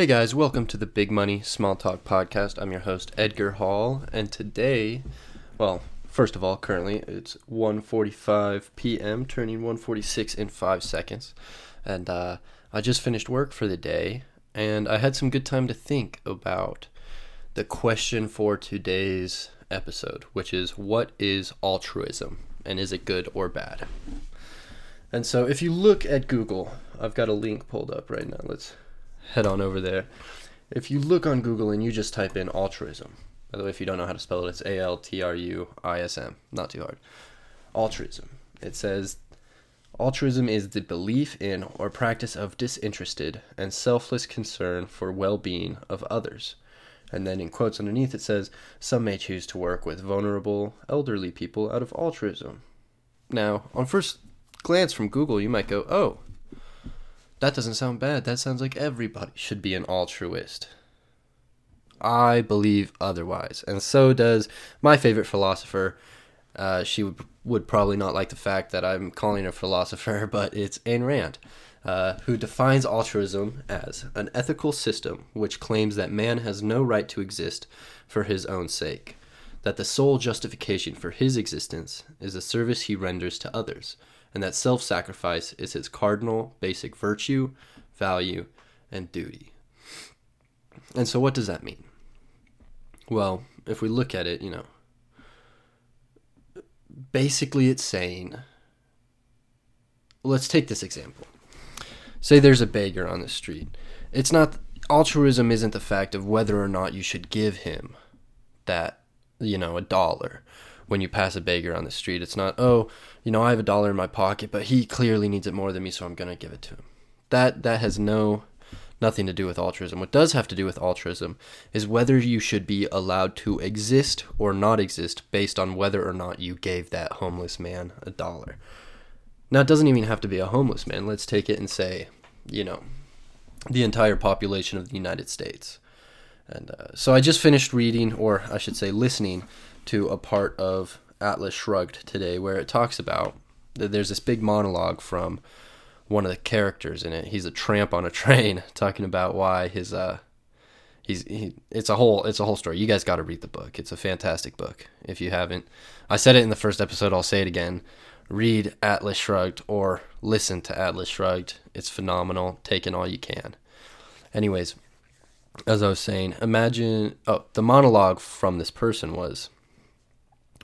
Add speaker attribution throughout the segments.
Speaker 1: Hey guys, welcome to the Big Money Small Talk podcast. I'm your host Edgar Hall, and today, well, first of all, currently it's 1:45 p.m., turning 1:46 in 5 seconds. And uh, I just finished work for the day, and I had some good time to think about the question for today's episode, which is what is altruism and is it good or bad? And so if you look at Google, I've got a link pulled up right now. Let's head on over there. If you look on Google and you just type in altruism, by the way, if you don't know how to spell it, it's A L T R U I S M. Not too hard. Altruism. It says altruism is the belief in or practice of disinterested and selfless concern for well being of others. And then in quotes underneath it says, some may choose to work with vulnerable, elderly people out of altruism. Now, on first glance from Google, you might go, oh, that doesn't sound bad. That sounds like everybody should be an altruist. I believe otherwise. And so does my favorite philosopher. Uh, she would, would probably not like the fact that I'm calling her philosopher, but it's Ayn Rand, uh, who defines altruism as an ethical system which claims that man has no right to exist for his own sake, that the sole justification for his existence is the service he renders to others and that self sacrifice is his cardinal basic virtue, value, and duty. And so, what does that mean? Well, if we look at it, you know, basically it's saying, let's take this example. Say there's a beggar on the street. It's not, altruism isn't the fact of whether or not you should give him that, you know, a dollar when you pass a beggar on the street. It's not, oh, you know, I have a dollar in my pocket, but he clearly needs it more than me, so I'm going to give it to him. That that has no nothing to do with altruism. What does have to do with altruism is whether you should be allowed to exist or not exist based on whether or not you gave that homeless man a dollar. Now, it doesn't even have to be a homeless man. Let's take it and say, you know, the entire population of the United States. And uh, so I just finished reading, or I should say, listening to a part of Atlas Shrugged today where it talks about that there's this big monologue from one of the characters in it. He's a tramp on a train talking about why his uh he's he, it's a whole it's a whole story. You guys got to read the book. It's a fantastic book. If you haven't, I said it in the first episode, I'll say it again. Read Atlas Shrugged or listen to Atlas Shrugged. It's phenomenal. Take in all you can. Anyways, as I was saying, imagine oh, the monologue from this person was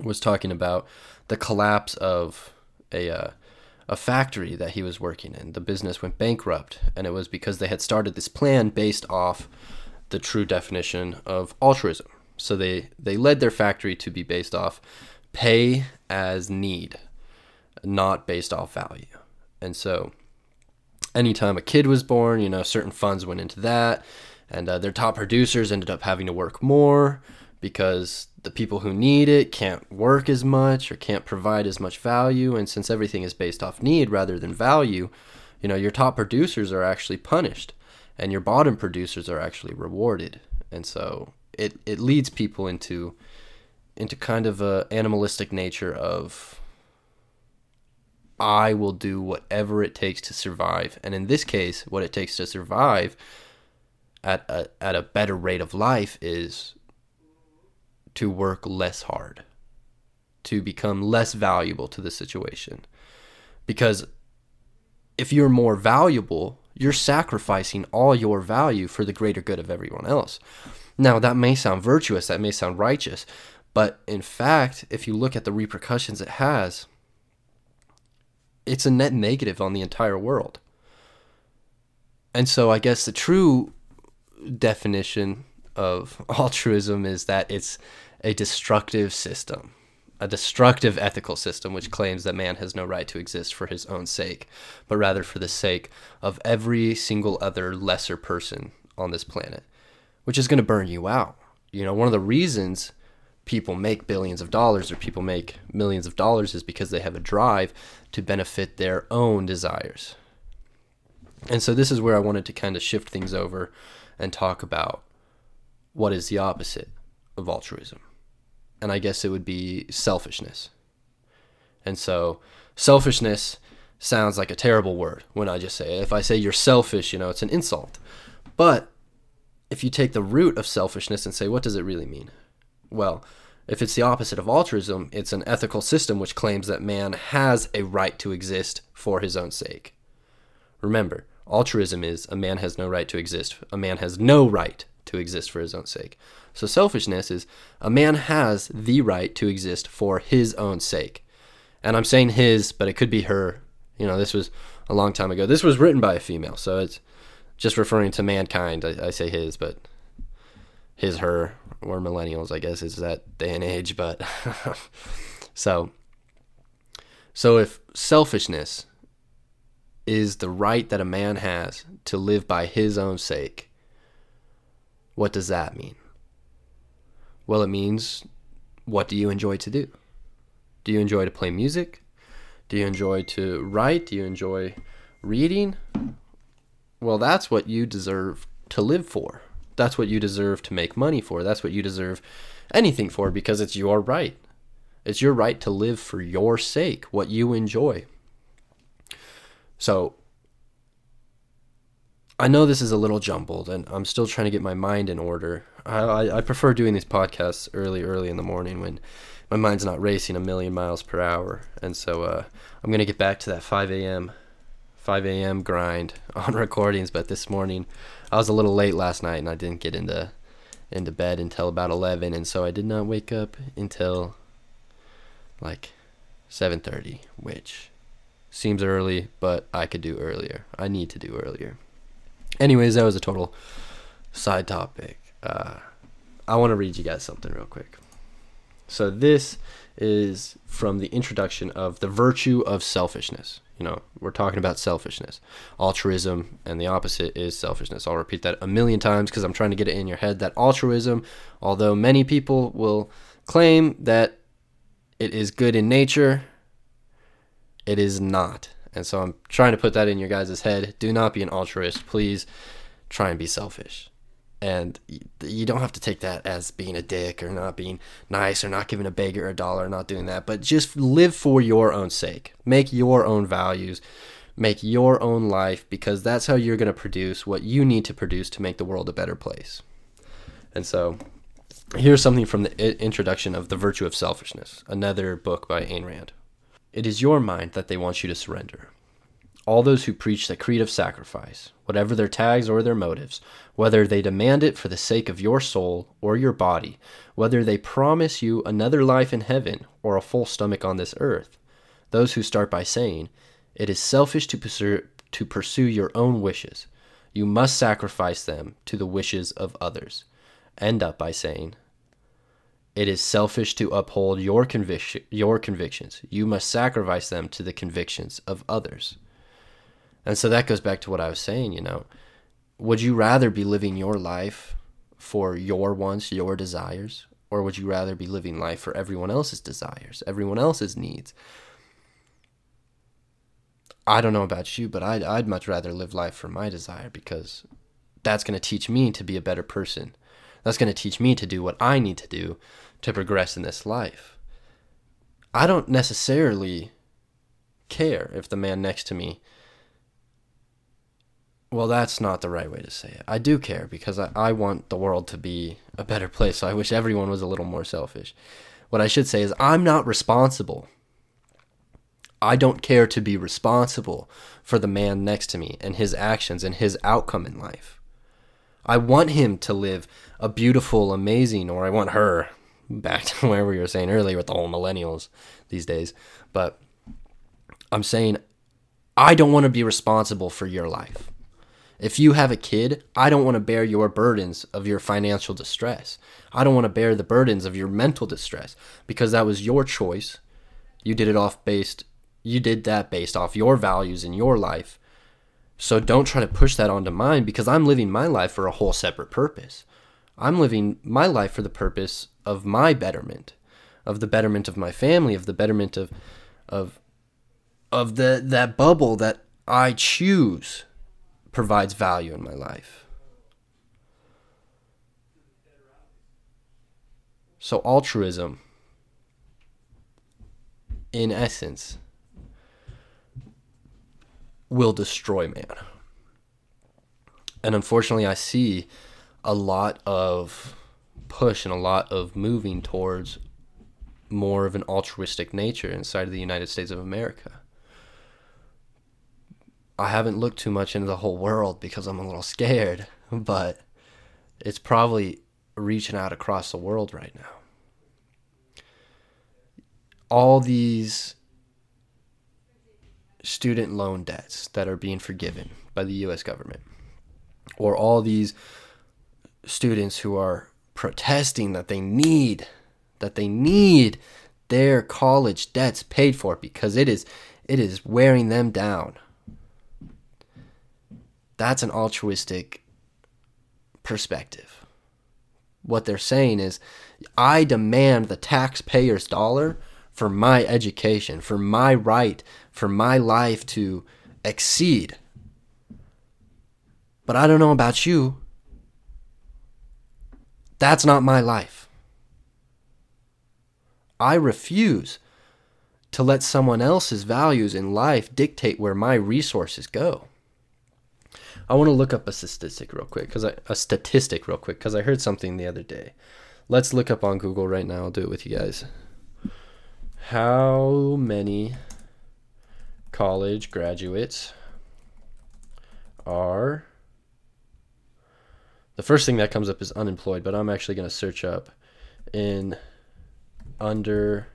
Speaker 1: was talking about the collapse of a uh, a factory that he was working in. The business went bankrupt, and it was because they had started this plan based off the true definition of altruism. So they they led their factory to be based off pay as need, not based off value. And so anytime a kid was born, you know, certain funds went into that, and uh, their top producers ended up having to work more because the people who need it can't work as much or can't provide as much value. And since everything is based off need rather than value, you know, your top producers are actually punished and your bottom producers are actually rewarded. And so it, it leads people into into kind of a animalistic nature of I will do whatever it takes to survive. And in this case, what it takes to survive at a, at a better rate of life is to work less hard, to become less valuable to the situation. Because if you're more valuable, you're sacrificing all your value for the greater good of everyone else. Now, that may sound virtuous, that may sound righteous, but in fact, if you look at the repercussions it has, it's a net negative on the entire world. And so I guess the true definition of altruism is that it's a destructive system, a destructive ethical system which claims that man has no right to exist for his own sake, but rather for the sake of every single other lesser person on this planet, which is going to burn you out. You know, one of the reasons people make billions of dollars or people make millions of dollars is because they have a drive to benefit their own desires. And so this is where I wanted to kind of shift things over and talk about what is the opposite of altruism. And I guess it would be selfishness. And so selfishness sounds like a terrible word when I just say it. If I say you're selfish, you know, it's an insult. But if you take the root of selfishness and say, what does it really mean? Well, if it's the opposite of altruism, it's an ethical system which claims that man has a right to exist for his own sake. Remember, altruism is a man has no right to exist. A man has no right to exist for his own sake. So selfishness is a man has the right to exist for his own sake. And I'm saying his, but it could be her. You know, this was a long time ago. This was written by a female, so it's just referring to mankind. I, I say his, but his, her, or millennials, I guess, is that day and age. But so, so if selfishness is the right that a man has to live by his own sake, what does that mean? Well, it means what do you enjoy to do? Do you enjoy to play music? Do you enjoy to write? Do you enjoy reading? Well, that's what you deserve to live for. That's what you deserve to make money for. That's what you deserve anything for because it's your right. It's your right to live for your sake, what you enjoy. So, I know this is a little jumbled and I'm still trying to get my mind in order. I, I, prefer doing these podcasts early, early in the morning when my mind's not racing a million miles per hour. And so uh, I'm going to get back to that 5 a.m. 5 a.m. grind on recordings. But this morning, I was a little late last night, and I didn't get into into bed until about 11, and so I did not wake up until like 7:30, which seems early, but I could do earlier. I need to do earlier. Anyways, that was a total side topic. Uh, I want to read you guys something real quick. So this is from the introduction of the virtue of selfishness. You know, we're talking about selfishness, altruism, and the opposite is selfishness. I'll repeat that a million times because I'm trying to get it in your head that altruism, although many people will claim that it is good in nature, it is not. And so I'm trying to put that in your guys' head. Do not be an altruist. Please try and be selfish. And you don't have to take that as being a dick or not being nice or not giving a beggar a dollar or not doing that but just live for your own sake. Make your own values. Make your own life because that's how you're going to produce what you need to produce to make the world a better place. And so here's something from the introduction of the virtue of selfishness another book by Ayn Rand it is your mind that they want you to surrender. All those who preach the creed of sacrifice, whatever their tags or their motives, whether they demand it for the sake of your soul or your body, whether they promise you another life in heaven or a full stomach on this earth, those who start by saying, It is selfish to pursue, to pursue your own wishes, you must sacrifice them to the wishes of others, end up by saying, it is selfish to uphold your conviction your convictions. You must sacrifice them to the convictions of others. And so that goes back to what I was saying, you know. Would you rather be living your life for your wants, your desires, or would you rather be living life for everyone else's desires, everyone else's needs? I don't know about you, but I'd, I'd much rather live life for my desire because that's going to teach me to be a better person. That's going to teach me to do what I need to do to progress in this life. I don't necessarily care if the man next to me well, that's not the right way to say it. I do care because I, I want the world to be a better place. So I wish everyone was a little more selfish. What I should say is, I'm not responsible. I don't care to be responsible for the man next to me and his actions and his outcome in life. I want him to live a beautiful, amazing, or I want her, back to where we were saying earlier with the whole millennials these days. But I'm saying, I don't want to be responsible for your life. If you have a kid, I don't want to bear your burdens of your financial distress. I don't want to bear the burdens of your mental distress because that was your choice. You did it off based you did that based off your values in your life. So don't try to push that onto mine because I'm living my life for a whole separate purpose. I'm living my life for the purpose of my betterment, of the betterment of my family, of the betterment of of of the that bubble that I choose provides value in my life. So, altruism, in essence, will destroy man. And unfortunately, I see a lot of push and a lot of moving towards more of an altruistic nature inside of the United States of America. I haven't looked too much into the whole world because I'm a little scared, but it's probably reaching out across the world right now. All these student loan debts that are being forgiven by the US government, or all these students who are protesting that they need that they need their college debts paid for because it is it is wearing them down. That's an altruistic perspective. What they're saying is I demand the taxpayer's dollar for my education, for my right, for my life to exceed. But I don't know about you. That's not my life. I refuse to let someone else's values in life dictate where my resources go. I want to look up a statistic real quick cuz a statistic real quick cuz I heard something the other day. Let's look up on Google right now. I'll do it with you guys. How many college graduates are the first thing that comes up is unemployed, but I'm actually going to search up in under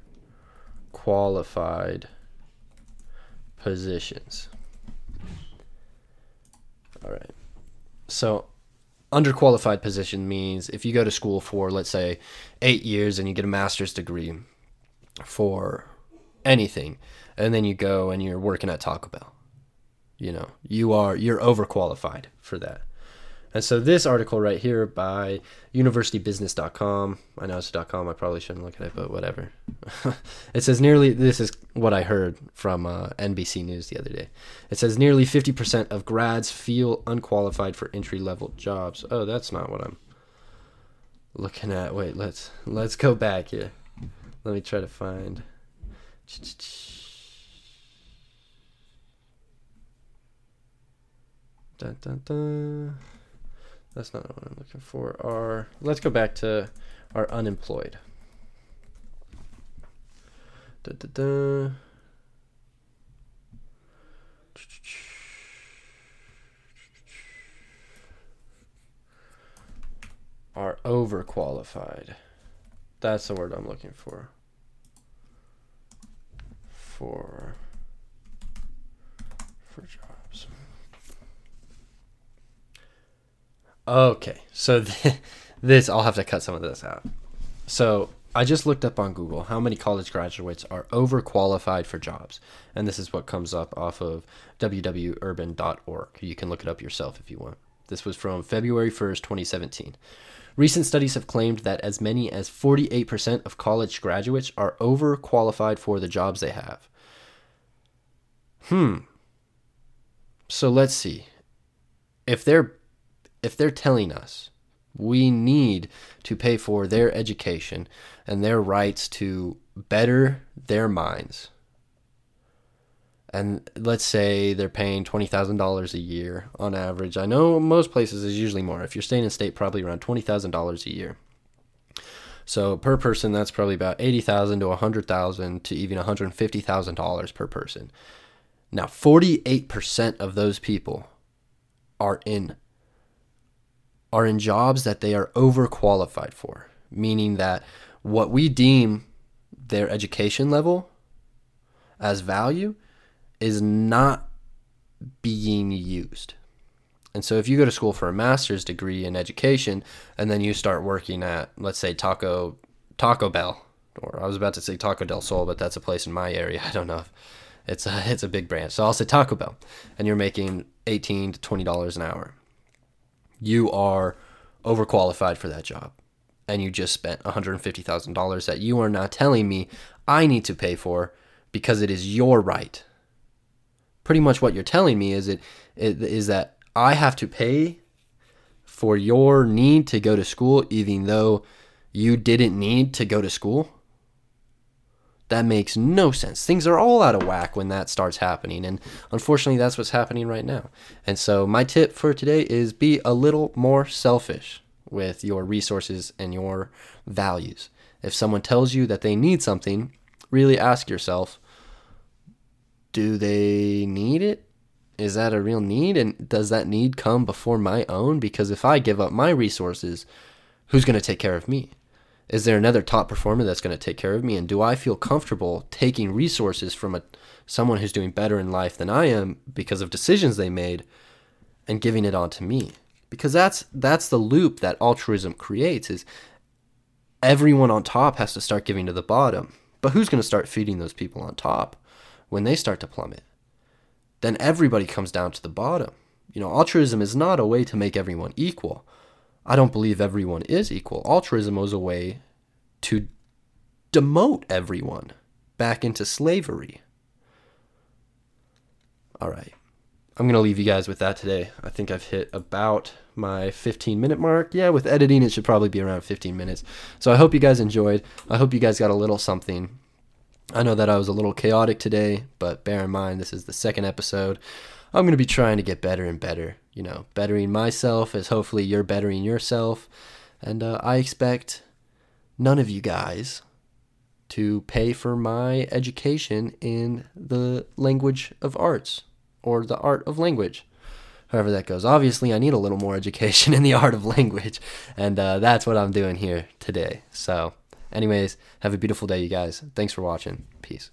Speaker 1: qualified positions. All right. So, underqualified position means if you go to school for, let's say, eight years and you get a master's degree for anything, and then you go and you're working at Taco Bell, you know, you are you're overqualified for that. And so this article right here by universitybusiness.com, I know it's a .com, I probably shouldn't look at it, but whatever. it says nearly, this is what I heard from uh, NBC News the other day. It says nearly 50% of grads feel unqualified for entry-level jobs. Oh, that's not what I'm looking at. Wait, let's let's go back here. Let me try to find. Dun, dun, dun. That's not what I'm looking for. Our let's go back to our unemployed. Da, da, da. Are overqualified. That's the word I'm looking for. For for jobs. Okay, so th- this I'll have to cut some of this out. So I just looked up on Google how many college graduates are overqualified for jobs, and this is what comes up off of www.urban.org. You can look it up yourself if you want. This was from February 1st, 2017. Recent studies have claimed that as many as 48% of college graduates are overqualified for the jobs they have. Hmm. So let's see. If they're if they're telling us we need to pay for their education and their rights to better their minds, and let's say they're paying $20,000 a year on average. I know most places is usually more. If you're staying in state, probably around $20,000 a year. So per person, that's probably about eighty thousand to a hundred thousand to even one hundred fifty thousand dollars per person. Now, forty-eight percent of those people are in are in jobs that they are overqualified for, meaning that what we deem their education level as value is not being used. And so if you go to school for a master's degree in education and then you start working at let's say Taco Taco Bell or I was about to say Taco del Sol, but that's a place in my area. I don't know if it's a it's a big brand. So I'll say Taco Bell and you're making 18 to 20 dollars an hour you are overqualified for that job and you just spent $150,000 that you are not telling me I need to pay for because it is your right. Pretty much what you're telling me is it is that I have to pay for your need to go to school even though you didn't need to go to school. That makes no sense. Things are all out of whack when that starts happening. And unfortunately, that's what's happening right now. And so, my tip for today is be a little more selfish with your resources and your values. If someone tells you that they need something, really ask yourself do they need it? Is that a real need? And does that need come before my own? Because if I give up my resources, who's going to take care of me? Is there another top performer that's going to take care of me? And do I feel comfortable taking resources from a someone who's doing better in life than I am because of decisions they made and giving it on to me? Because that's that's the loop that altruism creates is everyone on top has to start giving to the bottom. But who's going to start feeding those people on top when they start to plummet? Then everybody comes down to the bottom. You know, altruism is not a way to make everyone equal. I don't believe everyone is equal. Altruism was a way to demote everyone back into slavery. All right. I'm going to leave you guys with that today. I think I've hit about my 15 minute mark. Yeah, with editing, it should probably be around 15 minutes. So I hope you guys enjoyed. I hope you guys got a little something. I know that I was a little chaotic today, but bear in mind, this is the second episode. I'm going to be trying to get better and better. You know, bettering myself as hopefully you're bettering yourself. And uh, I expect none of you guys to pay for my education in the language of arts or the art of language. However, that goes. Obviously, I need a little more education in the art of language, and uh, that's what I'm doing here today. So, anyways, have a beautiful day, you guys. Thanks for watching. Peace.